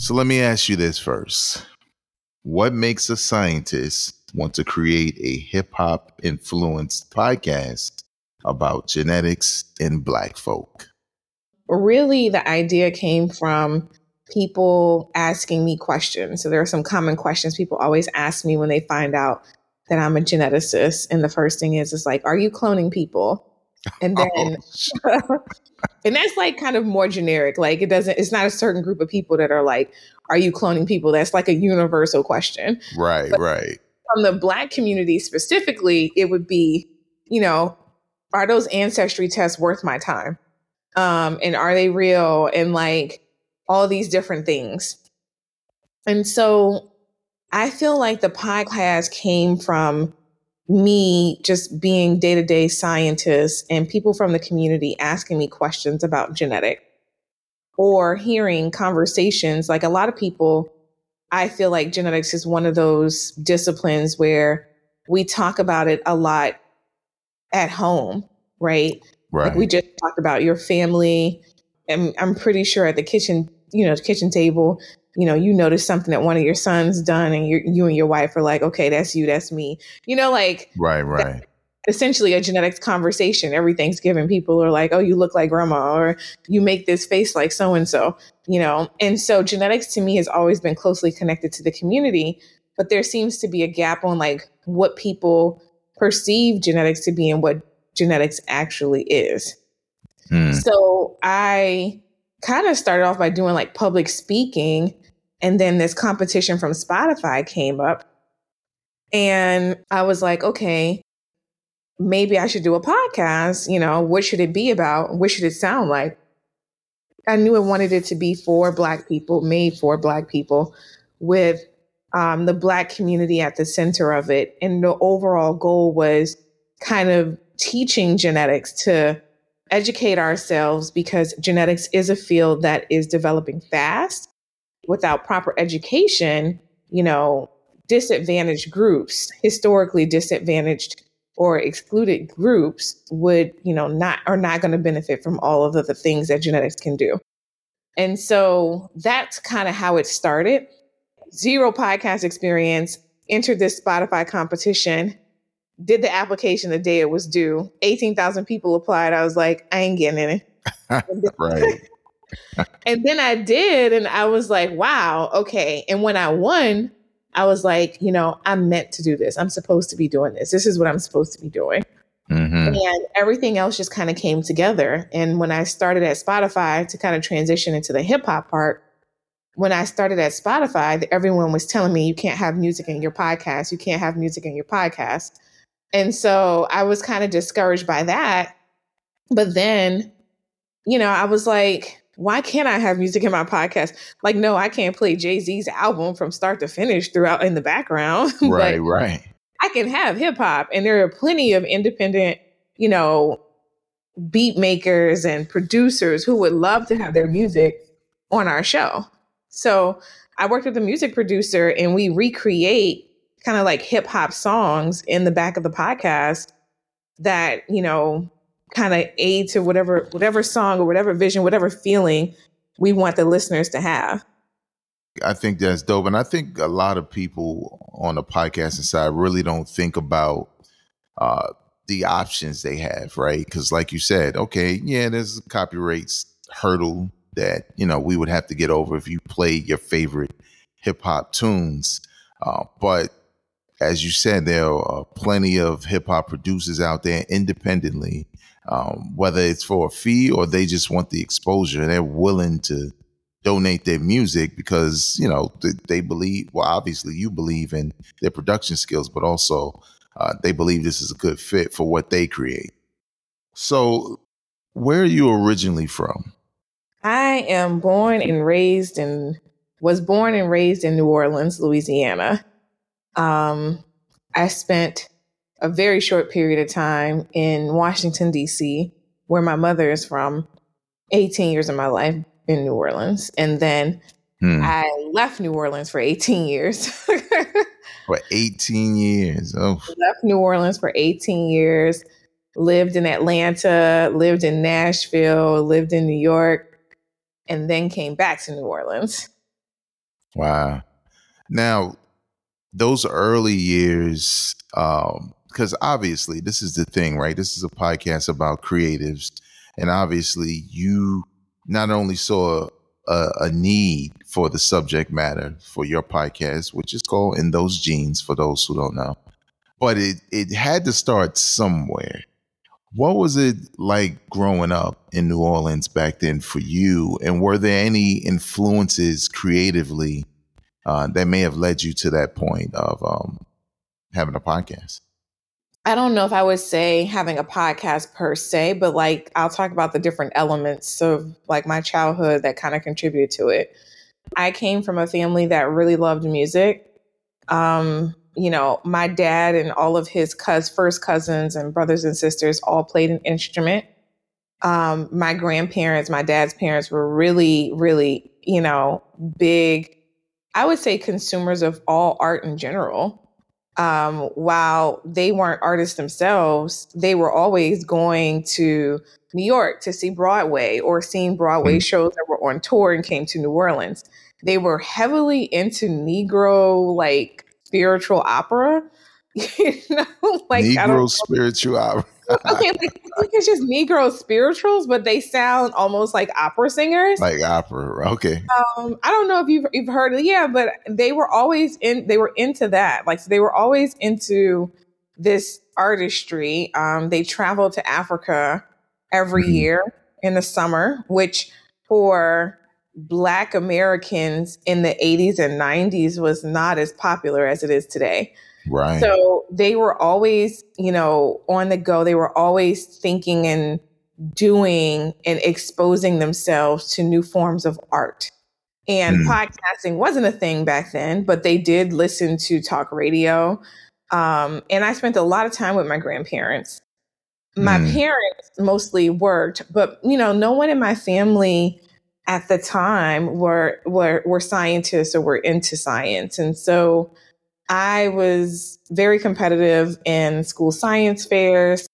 So let me ask you this first. What makes a scientist want to create a hip hop influenced podcast about genetics and black folk? Really, the idea came from people asking me questions. So there are some common questions people always ask me when they find out that I'm a geneticist. And the first thing is, is like, are you cloning people? And oh, then, oh, and that's like kind of more generic. Like it doesn't, it's not a certain group of people that are like, are you cloning people? That's like a universal question. Right, but right. From the Black community specifically, it would be, you know, are those ancestry tests worth my time? Um, and are they real? And like all these different things. And so I feel like the podcast came from me just being day to day scientists and people from the community asking me questions about genetic or hearing conversations. Like a lot of people, I feel like genetics is one of those disciplines where we talk about it a lot at home, right? Right. Like we just talked about your family. And I'm pretty sure at the kitchen, you know, the kitchen table, you know, you notice something that one of your sons done and you you and your wife are like, okay, that's you, that's me. You know, like Right, right. Essentially a genetics conversation. Every Thanksgiving people are like, oh, you look like grandma or you make this face like so and so, you know. And so genetics to me has always been closely connected to the community, but there seems to be a gap on like what people perceive genetics to be and what genetics actually is. Hmm. So I kind of started off by doing like public speaking. And then this competition from Spotify came up. And I was like, okay, maybe I should do a podcast. You know, what should it be about? What should it sound like? I knew I wanted it to be for Black people, made for Black people, with um, the Black community at the center of it. And the overall goal was kind of teaching genetics to educate ourselves because genetics is a field that is developing fast. Without proper education, you know, disadvantaged groups, historically disadvantaged or excluded groups would, you know, not are not going to benefit from all of the, the things that genetics can do. And so that's kind of how it started. Zero podcast experience, entered this Spotify competition did the application the day it was due. 18,000 people applied. I was like, I ain't getting in it. right. And then I did, and I was like, wow, okay. And when I won, I was like, you know, I'm meant to do this. I'm supposed to be doing this. This is what I'm supposed to be doing. Mm-hmm. And everything else just kind of came together. And when I started at Spotify to kind of transition into the hip hop part, when I started at Spotify, everyone was telling me you can't have music in your podcast. You can't have music in your podcast. And so I was kind of discouraged by that. But then, you know, I was like, why can't I have music in my podcast? Like, no, I can't play Jay Z's album from start to finish throughout in the background. Right, right. I can have hip hop, and there are plenty of independent, you know, beat makers and producers who would love to have their music on our show. So I worked with a music producer, and we recreate kind of like hip hop songs in the back of the podcast that, you know, kind of aid to whatever whatever song or whatever vision, whatever feeling we want the listeners to have. I think that's dope. And I think a lot of people on the podcasting side really don't think about uh, the options they have, right? Because, like you said, okay, yeah, there's a copyright hurdle that, you know, we would have to get over if you play your favorite hip hop tunes. Uh, but as you said, there are plenty of hip hop producers out there independently, um, whether it's for a fee or they just want the exposure. They're willing to donate their music because you know they, believe. Well, obviously, you believe in their production skills, but also uh, they believe this is a good fit for what they create. So, where are you originally from? I am born and raised in was born and raised in New Orleans, Louisiana. Um, I spent a very short period of time in Washington, D.C., where my mother is from, 18 years of my life in New Orleans. And then hmm. I left New Orleans for 18 years. for 18 years. Oh. Left New Orleans for 18 years, lived in Atlanta, lived in Nashville, lived in New York, and then came back to New Orleans. Wow. Now, those early years, um, because obviously this is the thing, right? This is a podcast about creatives, and obviously you not only saw a, a, need for the subject matter for your podcast, which is called "In Those Genes" for those who don't know, but it it had to start somewhere. What was it like growing up in New Orleans back then for you? And were there any influences creatively uh, that may have led you to that point of um, having a podcast? I don't know if I would say having a podcast per se, but like I'll talk about the different elements of like my childhood that kind of contributed to it. I came from a family that really loved music. Um, you know, my dad and all of his cuz first cousins and brothers and sisters all played an instrument. Um, my grandparents, my dad's parents were really, really, you know, big, I would say consumers of all art in general um, while they weren't artists themselves, they were always going to New York to see Broadway or seeing Broadway mm. shows that were on tour and came to New Orleans. They were heavily into Negro, like spiritual opera. you know, like Negro spiritual okay, like, it's just Negro spirituals, but they sound almost like opera singers. Like opera, okay. Um, I don't know if you've you've heard of yeah, but they were always in. They were into that. Like so they were always into this artistry. Um, they traveled to Africa every mm-hmm. year in the summer, which for Black Americans in the 80s and 90s was not as popular as it is today. Right. So they were always, you know, on the go. They were always thinking and doing and exposing themselves to new forms of art. And mm. podcasting wasn't a thing back then, but they did listen to talk radio. Um, and I spent a lot of time with my grandparents. My mm. parents mostly worked, but you know, no one in my family at the time were were were scientists or were into science. And so I was very competitive in school science fairs.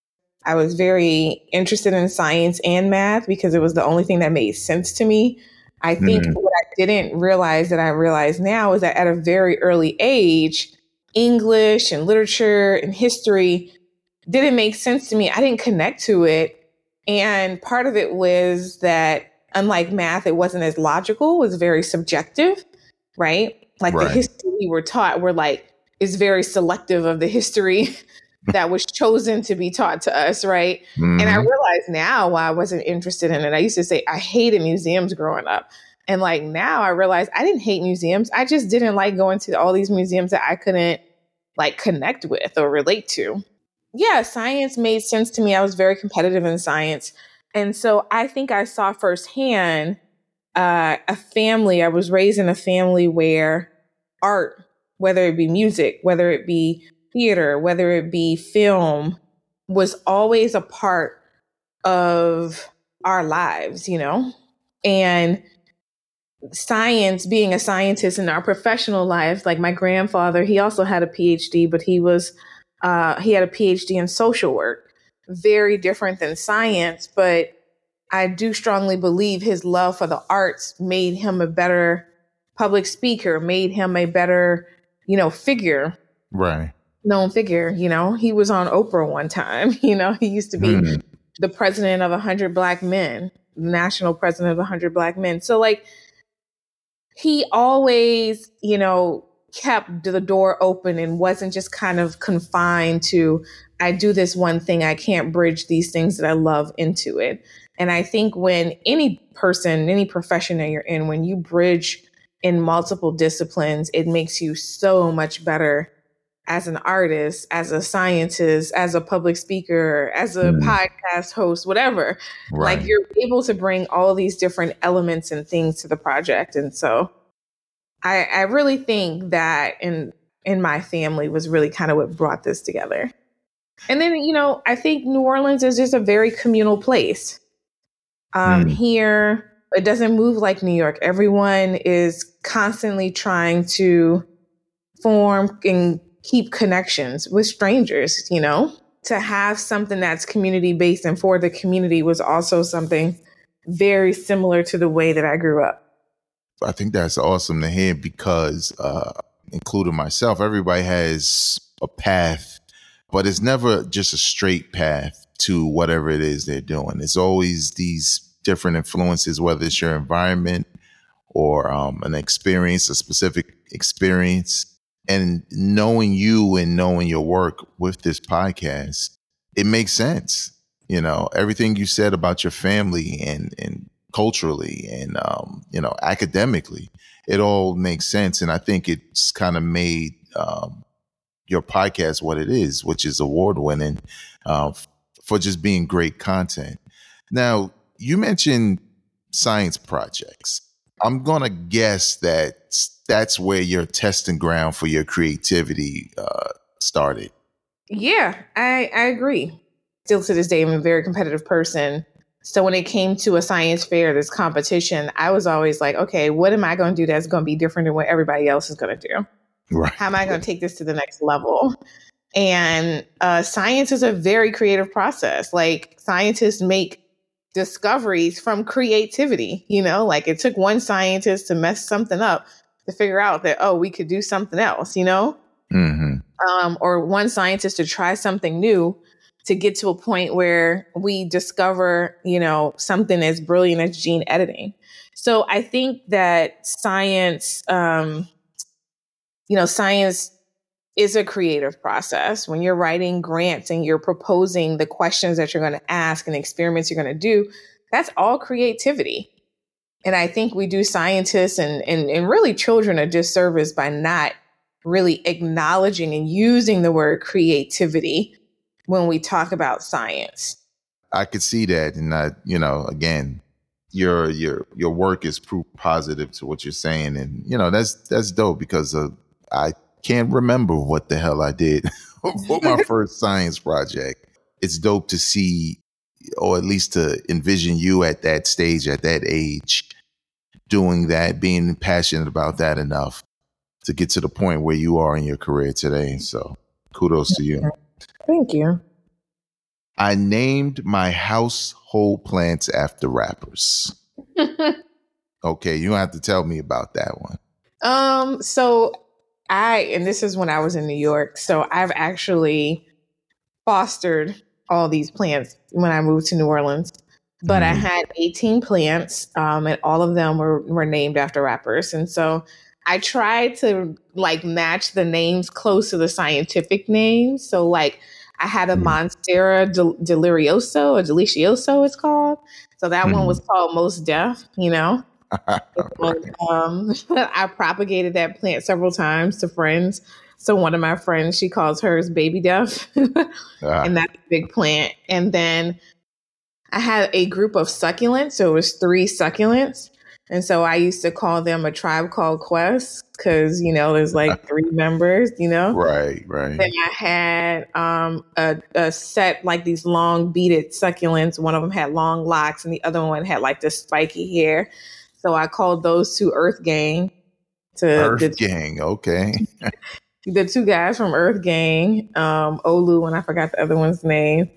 I was very interested in science and math because it was the only thing that made sense to me. I think mm-hmm. what I didn't realize that I realize now is that at a very early age, English and literature and history didn't make sense to me. I didn't connect to it. And part of it was that unlike math, it wasn't as logical, it was very subjective, right? Like right. the history we were taught, we're like, is very selective of the history that was chosen to be taught to us, right? Mm-hmm. And I mm-hmm. realize now why I wasn't interested in it. I used to say I hated museums growing up. And like now I realize I didn't hate museums. I just didn't like going to all these museums that I couldn't like connect with or relate to. Yeah, science made sense to me. I was very competitive in science. And so I think I saw firsthand uh, a family. I was raised in a family where art, whether it be music, whether it be theater, whether it be film, was always a part of our lives, you know? And science, being a scientist in our professional lives, like my grandfather, he also had a PhD, but he was, uh, he had a PhD in social work. Very different than science, but I do strongly believe his love for the arts made him a better public speaker, made him a better, you know, figure. Right. Known figure, you know. He was on Oprah one time, you know. He used to be mm. the president of 100 black men, national president of 100 black men. So like he always, you know, kept the door open and wasn't just kind of confined to I do this one thing, I can't bridge these things that I love into it. And I think when any person, any profession that you're in, when you bridge in multiple disciplines, it makes you so much better as an artist, as a scientist, as a public speaker, as a mm. podcast host, whatever. Right. Like you're able to bring all these different elements and things to the project. And so I, I really think that in in my family was really kind of what brought this together. And then, you know, I think New Orleans is just a very communal place. Um, mm. Here, it doesn't move like New York. Everyone is constantly trying to form and keep connections with strangers, you know? To have something that's community based and for the community was also something very similar to the way that I grew up. I think that's awesome to hear because, uh, including myself, everybody has a path, but it's never just a straight path to whatever it is they're doing. It's always these different influences, whether it's your environment or um, an experience, a specific experience. And knowing you and knowing your work with this podcast, it makes sense. You know, everything you said about your family and, and culturally and um, you know academically it all makes sense and i think it's kind of made um, your podcast what it is which is award winning uh, for just being great content now you mentioned science projects i'm gonna guess that that's where your testing ground for your creativity uh, started yeah i i agree still to this day i'm a very competitive person so when it came to a science fair, this competition, I was always like, okay, what am I going to do that's going to be different than what everybody else is going to do? Right. How am I going to take this to the next level? And uh, science is a very creative process. Like scientists make discoveries from creativity. You know, like it took one scientist to mess something up to figure out that oh, we could do something else. You know, mm-hmm. um, or one scientist to try something new to get to a point where we discover, you know, something as brilliant as gene editing. So I think that science, um, you know, science is a creative process. When you're writing grants and you're proposing the questions that you're going to ask and experiments you're going to do, that's all creativity. And I think we do scientists and, and, and really children a disservice by not really acknowledging and using the word creativity when we talk about science. I could see that, and I, you know, again, your your your work is proof positive to what you're saying, and you know that's that's dope because uh, I can't remember what the hell I did for my first science project. It's dope to see, or at least to envision you at that stage, at that age, doing that, being passionate about that enough to get to the point where you are in your career today. So, kudos to you. Thank you. I named my household plants after rappers. okay, you don't have to tell me about that one. Um, so I and this is when I was in New York, so I've actually fostered all these plants when I moved to New Orleans. But mm. I mm-hmm. had 18 plants, um, and all of them were were named after rappers. And so I tried to like match the names close to the scientific names. So like I had a mm. Monstera del- Delirioso or Delicioso, it's called. So that mm. one was mm-hmm. called Mos Def, you know. and, um, I propagated that plant several times to friends. So one of my friends, she calls hers Baby Def, ah. and that's a big plant. And then I had a group of succulents. So it was three succulents. And so I used to call them a tribe called Quest because, you know, there's like three members, you know? Right, right. Then I had um, a, a, set like these long beaded succulents. One of them had long locks and the other one had like this spiky hair. So I called those two Earth Gang. To Earth the, Gang, okay. the two guys from Earth Gang, um, Olu, and I forgot the other one's name.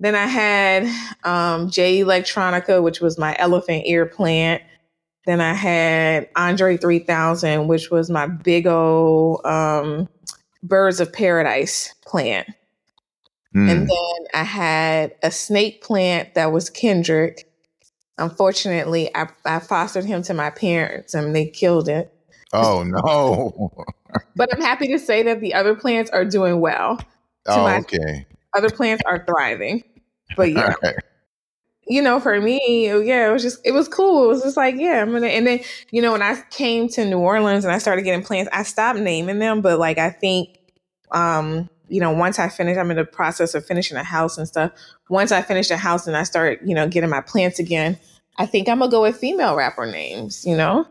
Then I had um, Jay Electronica, which was my elephant ear plant. Then I had Andre 3000, which was my big old um, Birds of Paradise plant. Mm. And then I had a snake plant that was Kendrick. Unfortunately, I, I fostered him to my parents and they killed it. Oh, no. but I'm happy to say that the other plants are doing well. Oh, okay. Other plants are thriving. But yeah you know, for me, yeah, it was just it was cool. It was just like, yeah, I'm gonna. And then you know, when I came to New Orleans and I started getting plants, I stopped naming them. But like, I think, um, you know, once I finish, I'm in the process of finishing a house and stuff. Once I finish the house and I start, you know, getting my plants again, I think I'm gonna go with female rapper names. You know.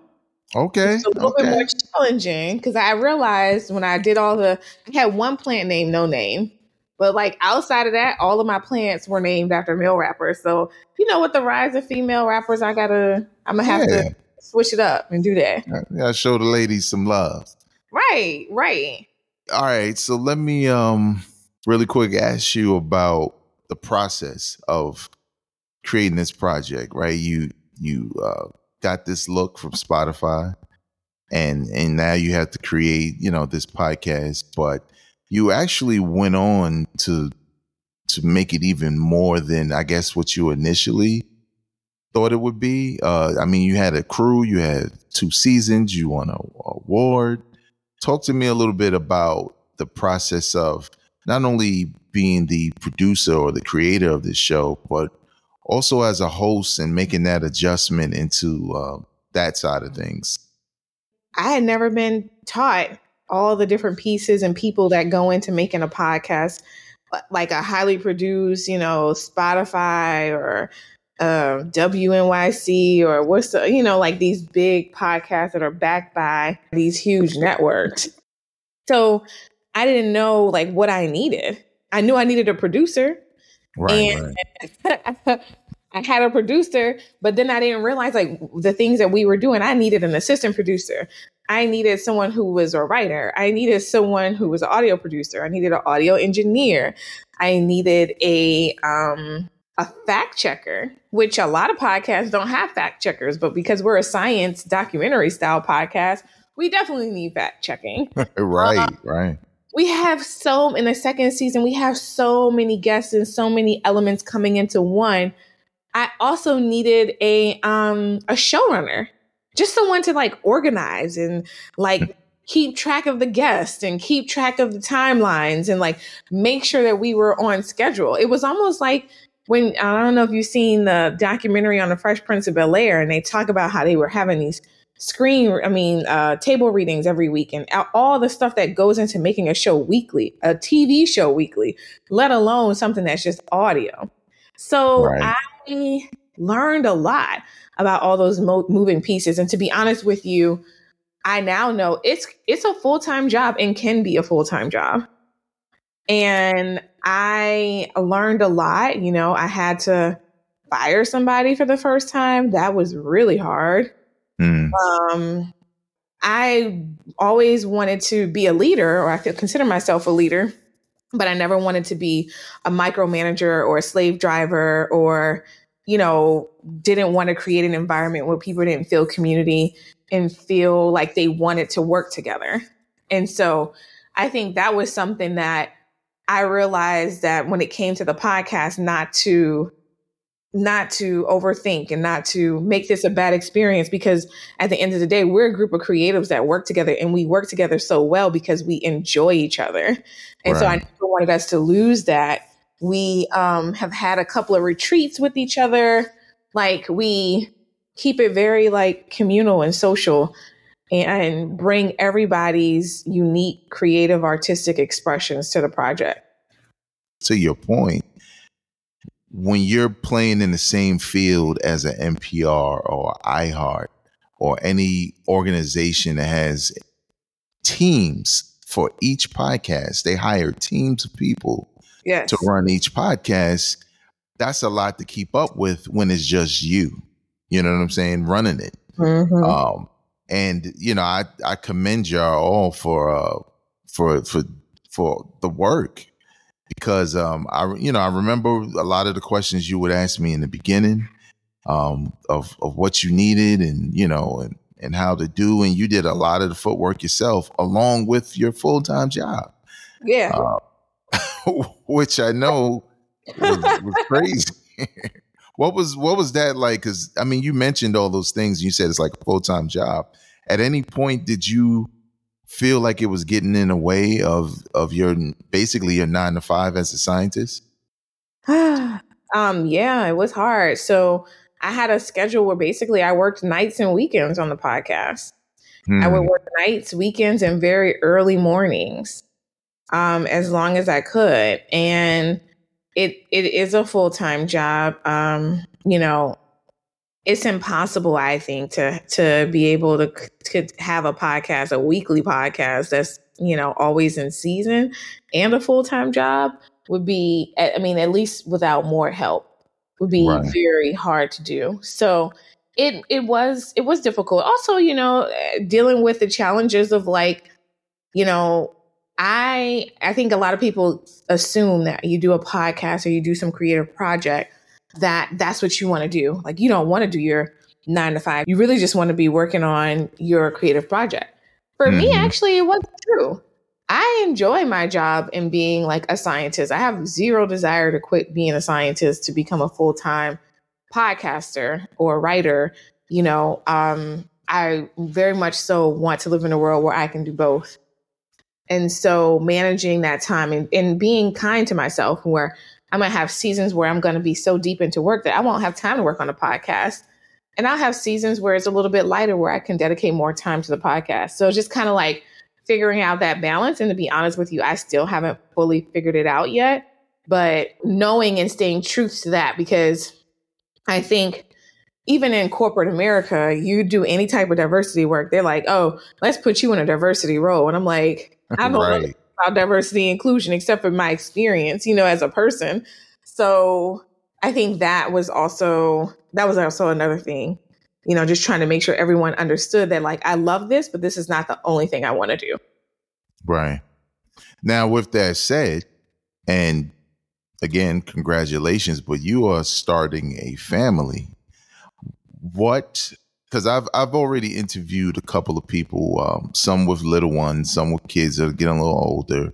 Okay. It's a little okay. bit more challenging because I realized when I did all the, I had one plant name, no name. But like outside of that, all of my plants were named after male rappers. So you know, with the rise of female rappers, I gotta, I'm gonna have yeah. to switch it up and do that. Yeah, show the ladies some love. Right, right. All right, so let me um really quick ask you about the process of creating this project. Right, you you uh, got this look from Spotify, and and now you have to create you know this podcast, but you actually went on to to make it even more than I guess what you initially thought it would be. Uh, I mean, you had a crew, you had two seasons, you won a award. Talk to me a little bit about the process of not only being the producer or the creator of this show, but also as a host and making that adjustment into uh, that side of things. I had never been taught all the different pieces and people that go into making a podcast, like a highly produced, you know, Spotify or uh, WNYC or what's the, you know, like these big podcasts that are backed by these huge networks. So I didn't know like what I needed. I knew I needed a producer. Right. And right. I had a producer, but then I didn't realize like the things that we were doing. I needed an assistant producer. I needed someone who was a writer. I needed someone who was an audio producer. I needed an audio engineer. I needed a um a fact checker, which a lot of podcasts don't have fact checkers, but because we're a science documentary style podcast, we definitely need fact checking. right, uh, right. We have so in the second season, we have so many guests and so many elements coming into one. I also needed a um a showrunner, just someone to like organize and like keep track of the guests and keep track of the timelines and like make sure that we were on schedule. It was almost like when I don't know if you've seen the documentary on the Fresh Prince of Bel Air, and they talk about how they were having these screen, I mean, uh, table readings every week, and all the stuff that goes into making a show weekly, a TV show weekly, let alone something that's just audio. So right. I learned a lot about all those mo- moving pieces, and to be honest with you, I now know it's it's a full time job and can be a full time job. And I learned a lot. You know, I had to fire somebody for the first time. That was really hard. Mm. Um, I always wanted to be a leader, or I could consider myself a leader, but I never wanted to be a micromanager or a slave driver or, you know, didn't want to create an environment where people didn't feel community and feel like they wanted to work together. And so I think that was something that I realized that when it came to the podcast, not to not to overthink and not to make this a bad experience because at the end of the day we're a group of creatives that work together and we work together so well because we enjoy each other. And right. so i never wanted us to lose that. We um, have had a couple of retreats with each other. Like we keep it very like communal and social and bring everybody's unique creative artistic expressions to the project. To your point, when you're playing in the same field as an NPR or iHeart or any organization that has teams for each podcast, they hire teams of people yes. to run each podcast. That's a lot to keep up with when it's just you. You know what I'm saying? Running it. Mm-hmm. Um, and you know I I commend y'all all for uh for for for the work. Because um I you know I remember a lot of the questions you would ask me in the beginning um of of what you needed and you know and and how to do. And you did a lot of the footwork yourself along with your full-time job. Yeah. Uh, which I know was, was crazy what was what was that like? Because I mean, you mentioned all those things. You said it's like a full time job. At any point, did you feel like it was getting in the way of of your basically your nine to five as a scientist? um, yeah, it was hard. So I had a schedule where basically I worked nights and weekends on the podcast. I would hmm. work nights, weekends, and very early mornings, um, as long as I could, and it it is a full time job. Um, you know, it's impossible, I think, to to be able to to have a podcast, a weekly podcast that's you know always in season, and a full time job would be. I mean, at least without more help, would be right. very hard to do. So it it was it was difficult. Also, you know, dealing with the challenges of like, you know, I I think a lot of people assume that you do a podcast or you do some creative project that that's what you want to do. Like you don't want to do your nine to five. You really just want to be working on your creative project. For mm-hmm. me, actually, it wasn't true. I enjoy my job in being like a scientist. I have zero desire to quit being a scientist to become a full time podcaster or writer. You know, um, I very much so want to live in a world where I can do both. And so managing that time and, and being kind to myself, where I might have seasons where I'm going to be so deep into work that I won't have time to work on a podcast. And I'll have seasons where it's a little bit lighter where I can dedicate more time to the podcast. So just kind of like figuring out that balance. And to be honest with you, I still haven't fully figured it out yet. But knowing and staying true to that, because I think even in corporate America, you do any type of diversity work, they're like, oh, let's put you in a diversity role. And I'm like, I don't right. know about diversity inclusion except for my experience, you know, as a person. So I think that was also that was also another thing, you know, just trying to make sure everyone understood that like I love this, but this is not the only thing I want to do. Right. Now, with that said, and again, congratulations, but you are starting a family. What because I've I've already interviewed a couple of people, um, some with little ones, some with kids that are getting a little older,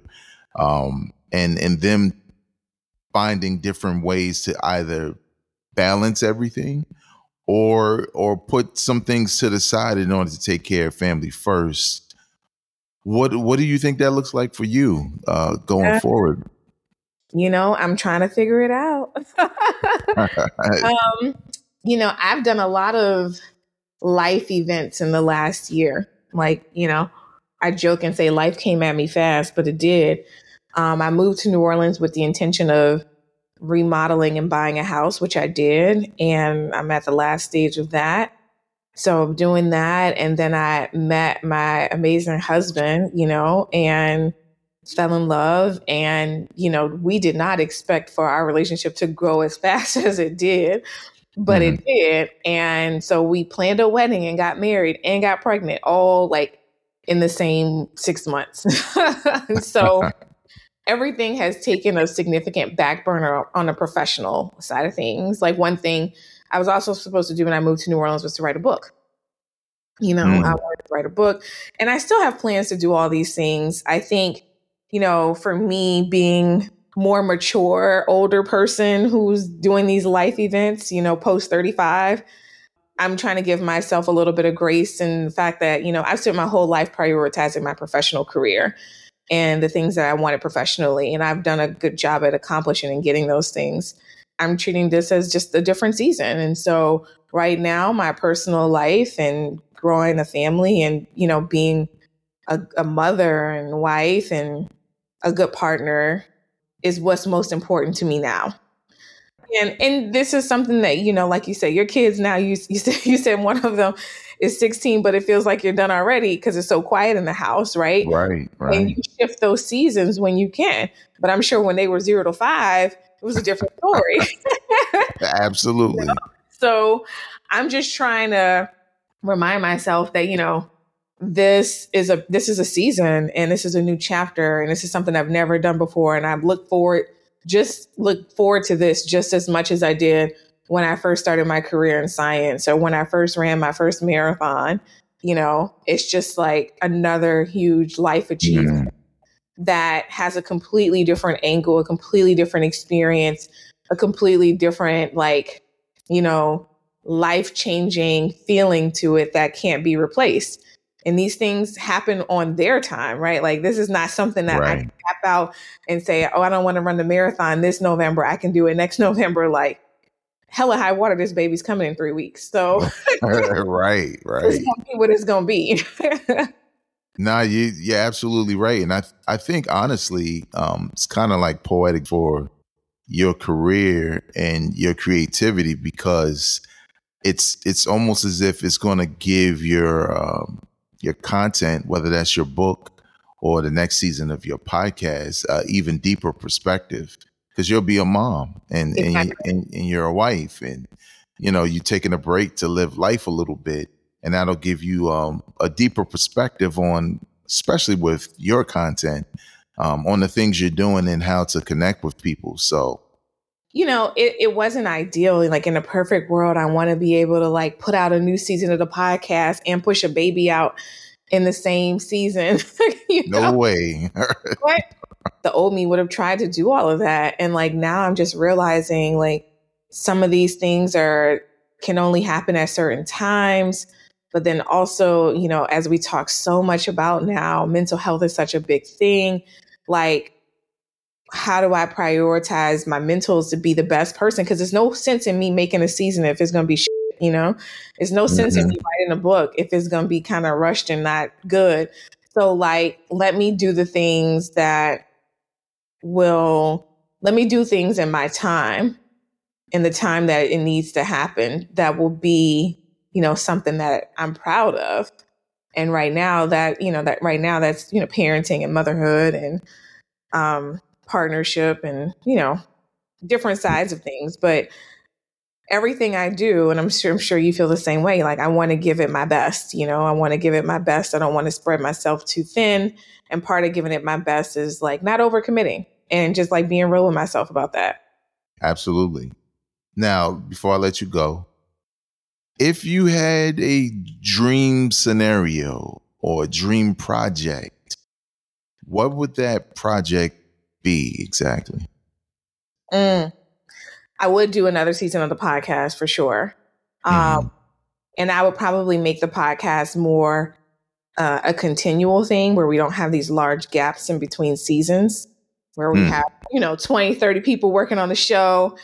um, and and them finding different ways to either balance everything or or put some things to the side in order to take care of family first. What what do you think that looks like for you uh, going uh, forward? You know, I'm trying to figure it out. um, you know, I've done a lot of life events in the last year. Like, you know, I joke and say life came at me fast, but it did. Um, I moved to New Orleans with the intention of remodeling and buying a house, which I did. And I'm at the last stage of that. So I'm doing that. And then I met my amazing husband, you know, and fell in love. And, you know, we did not expect for our relationship to grow as fast as it did, but mm-hmm. it did. And so we planned a wedding and got married and got pregnant all like in the same six months. so everything has taken a significant back burner on a professional side of things. Like one thing I was also supposed to do when I moved to New Orleans was to write a book. You know, mm. I wanted to write a book and I still have plans to do all these things. I think, you know, for me being more mature, older person who's doing these life events, you know, post 35, I'm trying to give myself a little bit of grace in the fact that, you know, I've spent my whole life prioritizing my professional career and the things that I wanted professionally. And I've done a good job at accomplishing and getting those things. I'm treating this as just a different season. And so right now, my personal life and growing a family and, you know, being a, a mother and wife and a good partner is what's most important to me now. And and this is something that, you know, like you said, your kids now you you said you said one of them is 16, but it feels like you're done already because it's so quiet in the house, right? Right, right. And you shift those seasons when you can. But I'm sure when they were zero to five, it was a different story. Absolutely. you know? So I'm just trying to remind myself that, you know, this is a this is a season and this is a new chapter and this is something I've never done before. And I look forward just look forward to this just as much as I did when I first started my career in science or when I first ran my first marathon. You know, it's just like another huge life achievement mm-hmm. that has a completely different angle, a completely different experience, a completely different, like, you know, life changing feeling to it that can't be replaced. And these things happen on their time, right? Like this is not something that right. I can tap out and say, "Oh, I don't want to run the marathon this November. I can do it next November." Like hella high water, this baby's coming in three weeks. So right, right. It's gonna be what it's gonna be. nah, you you're absolutely right. And I I think honestly, um, it's kind of like poetic for your career and your creativity because it's it's almost as if it's going to give your um, your content, whether that's your book or the next season of your podcast, uh, even deeper perspective because you'll be a mom and exactly. and, and, and you're a wife and you know you're taking a break to live life a little bit and that'll give you um, a deeper perspective on especially with your content um, on the things you're doing and how to connect with people so you know, it, it wasn't ideal. Like in a perfect world, I want to be able to like put out a new season of the podcast and push a baby out in the same season. no know? way. but the old me would have tried to do all of that. And like now I'm just realizing like some of these things are can only happen at certain times. But then also, you know, as we talk so much about now, mental health is such a big thing. Like, how do I prioritize my mentals to be the best person? Because there's no sense in me making a season if it's going to be shit, you know? There's no sense mm-hmm. in me writing a book if it's going to be kind of rushed and not good. So, like, let me do the things that will, let me do things in my time in the time that it needs to happen that will be, you know, something that I'm proud of. And right now that, you know, that right now that's, you know, parenting and motherhood and um partnership and, you know, different sides of things. But everything I do, and I'm sure I'm sure you feel the same way, like I want to give it my best, you know, I want to give it my best. I don't want to spread myself too thin. And part of giving it my best is like not overcommitting and just like being real with myself about that. Absolutely. Now, before I let you go, if you had a dream scenario or a dream project, what would that project be exactly? Mm, I would do another season of the podcast for sure. Mm-hmm. Um, and I would probably make the podcast more uh, a continual thing where we don't have these large gaps in between seasons where we mm. have, you know, 20, 30 people working on the show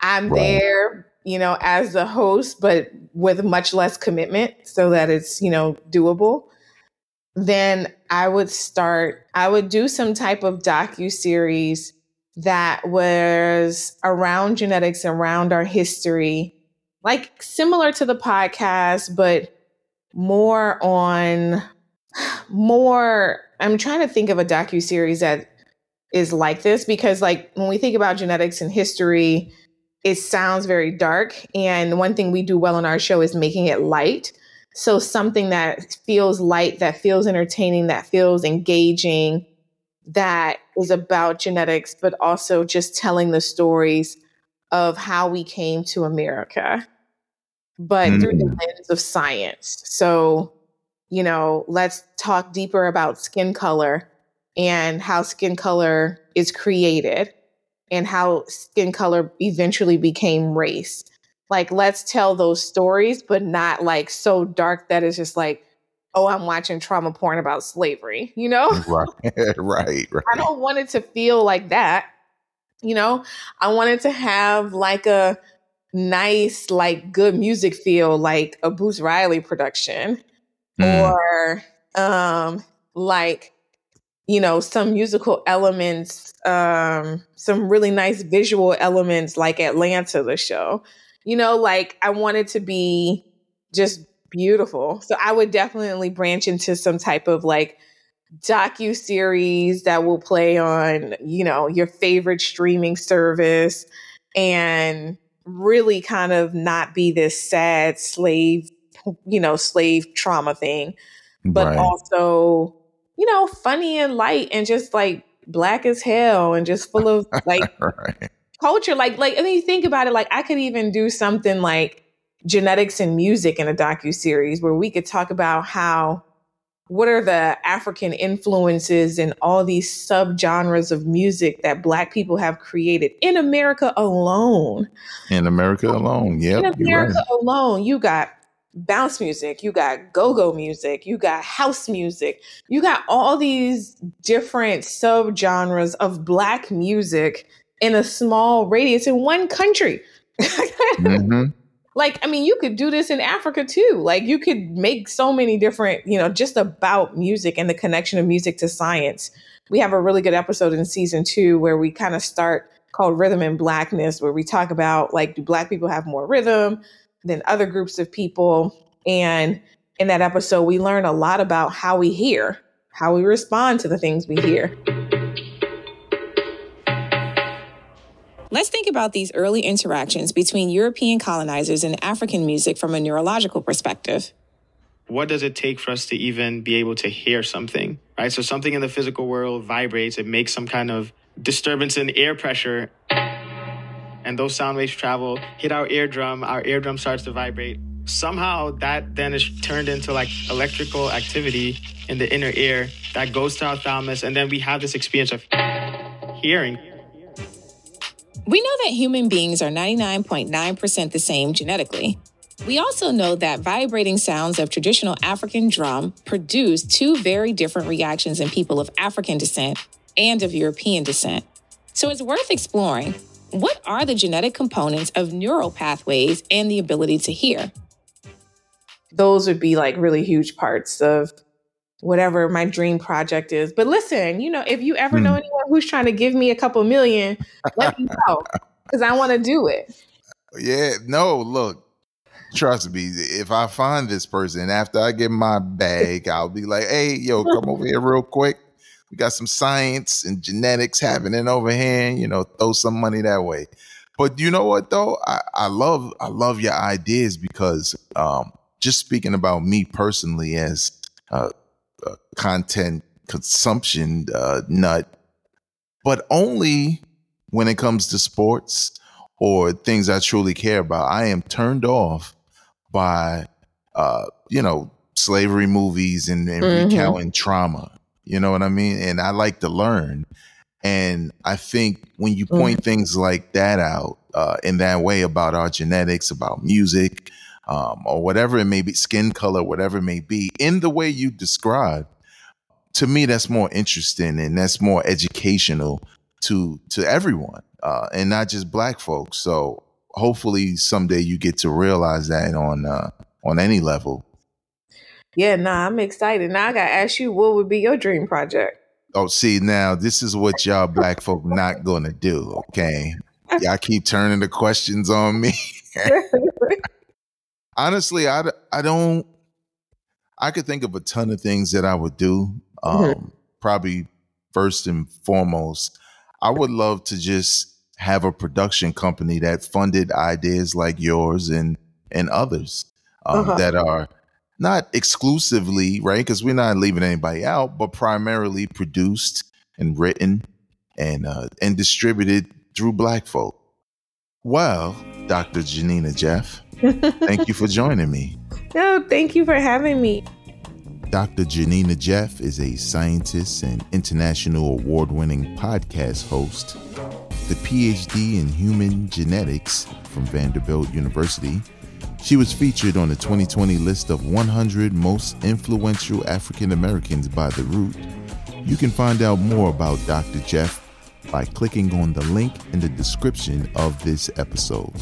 I'm right. there, you know, as the host, but with much less commitment so that it's, you know, doable. Then I would start, I would do some type of docu series that was around genetics, around our history, like similar to the podcast, but more on more. I'm trying to think of a docu series that is like this because, like, when we think about genetics and history, it sounds very dark. And one thing we do well on our show is making it light. So something that feels light, that feels entertaining, that feels engaging, that is about genetics, but also just telling the stories of how we came to America, but mm. through the mm. lens of science. So, you know, let's talk deeper about skin color and how skin color is created and how skin color eventually became race. Like, let's tell those stories, but not like so dark that it's just like, oh, I'm watching trauma porn about slavery, you know? Right, right, right. I don't want it to feel like that. You know, I wanted to have like a nice, like good music feel, like a Boots Riley production, mm. or um, like you know some musical elements um some really nice visual elements like atlanta the show you know like i wanted to be just beautiful so i would definitely branch into some type of like docu series that will play on you know your favorite streaming service and really kind of not be this sad slave you know slave trauma thing but right. also you know, funny and light and just like black as hell and just full of like right. Culture. Like, like, and then you think about it, like I could even do something like genetics and music in a docu series where we could talk about how what are the African influences and all these subgenres of music that Black people have created in America alone? In America alone, yeah. In America right. alone, you got bounce music, you got go go music, you got house music, you got all these different subgenres of black music in a small radius in one country. mm-hmm. Like, I mean, you could do this in Africa too. Like, you could make so many different, you know, just about music and the connection of music to science. We have a really good episode in season two where we kind of start called Rhythm and Blackness, where we talk about like, do Black people have more rhythm? than other groups of people. And in that episode, we learn a lot about how we hear, how we respond to the things we hear. Let's think about these early interactions between European colonizers and African music from a neurological perspective. What does it take for us to even be able to hear something, right? So something in the physical world vibrates, it makes some kind of disturbance in air pressure. And those sound waves travel, hit our eardrum, our eardrum starts to vibrate. Somehow that then is turned into like electrical activity in the inner ear that goes to our thalamus, and then we have this experience of hearing. We know that human beings are 99.9% the same genetically. We also know that vibrating sounds of traditional African drum produce two very different reactions in people of African descent and of European descent. So it's worth exploring what are the genetic components of neural pathways and the ability to hear? Those would be like really huge parts of whatever my dream project is. But listen, you know, if you ever know hmm. anyone who's trying to give me a couple million, let me know because I want to do it. Yeah, no, look, trust me. If I find this person after I get my bag, I'll be like, hey, yo, come over here real quick. We got some science and genetics happening over here. You know, throw some money that way. But you know what though? I, I love I love your ideas because um, just speaking about me personally as a, a content consumption uh, nut, but only when it comes to sports or things I truly care about. I am turned off by uh, you know slavery movies and, and mm-hmm. recounting trauma. You know what I mean? And I like to learn. And I think when you point mm. things like that out uh, in that way about our genetics, about music, um, or whatever it may be, skin color, whatever it may be, in the way you describe, to me, that's more interesting and that's more educational to to everyone, uh, and not just black folks. So hopefully someday you get to realize that on uh, on any level yeah, nah, I'm excited. Now I gotta ask you, what would be your dream project? Oh, see, now this is what y'all black folk not gonna do, okay? Y'all keep turning the questions on me. Honestly, I, I don't, I could think of a ton of things that I would do. Um, mm-hmm. Probably first and foremost, I would love to just have a production company that funded ideas like yours and and others um, uh-huh. that are not exclusively, right? Because we're not leaving anybody out, but primarily produced and written and uh, and distributed through Black folk. Well, Dr. Janina Jeff, thank you for joining me. No, thank you for having me. Dr. Janina Jeff is a scientist and international award winning podcast host, the PhD in human genetics from Vanderbilt University she was featured on the 2020 list of 100 most influential African Americans by The Root. You can find out more about Dr. Jeff by clicking on the link in the description of this episode.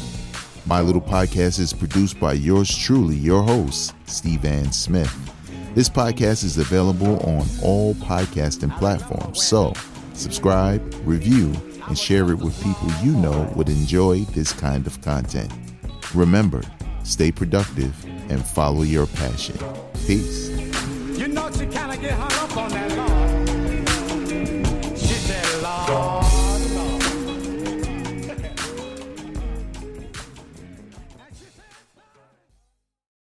My Little Podcast is produced by yours truly, your host, Steve Ann Smith. This podcast is available on all podcasting platforms, so subscribe, review, and share it with people you know would enjoy this kind of content. Remember, stay productive, and follow your passion. Peace. You know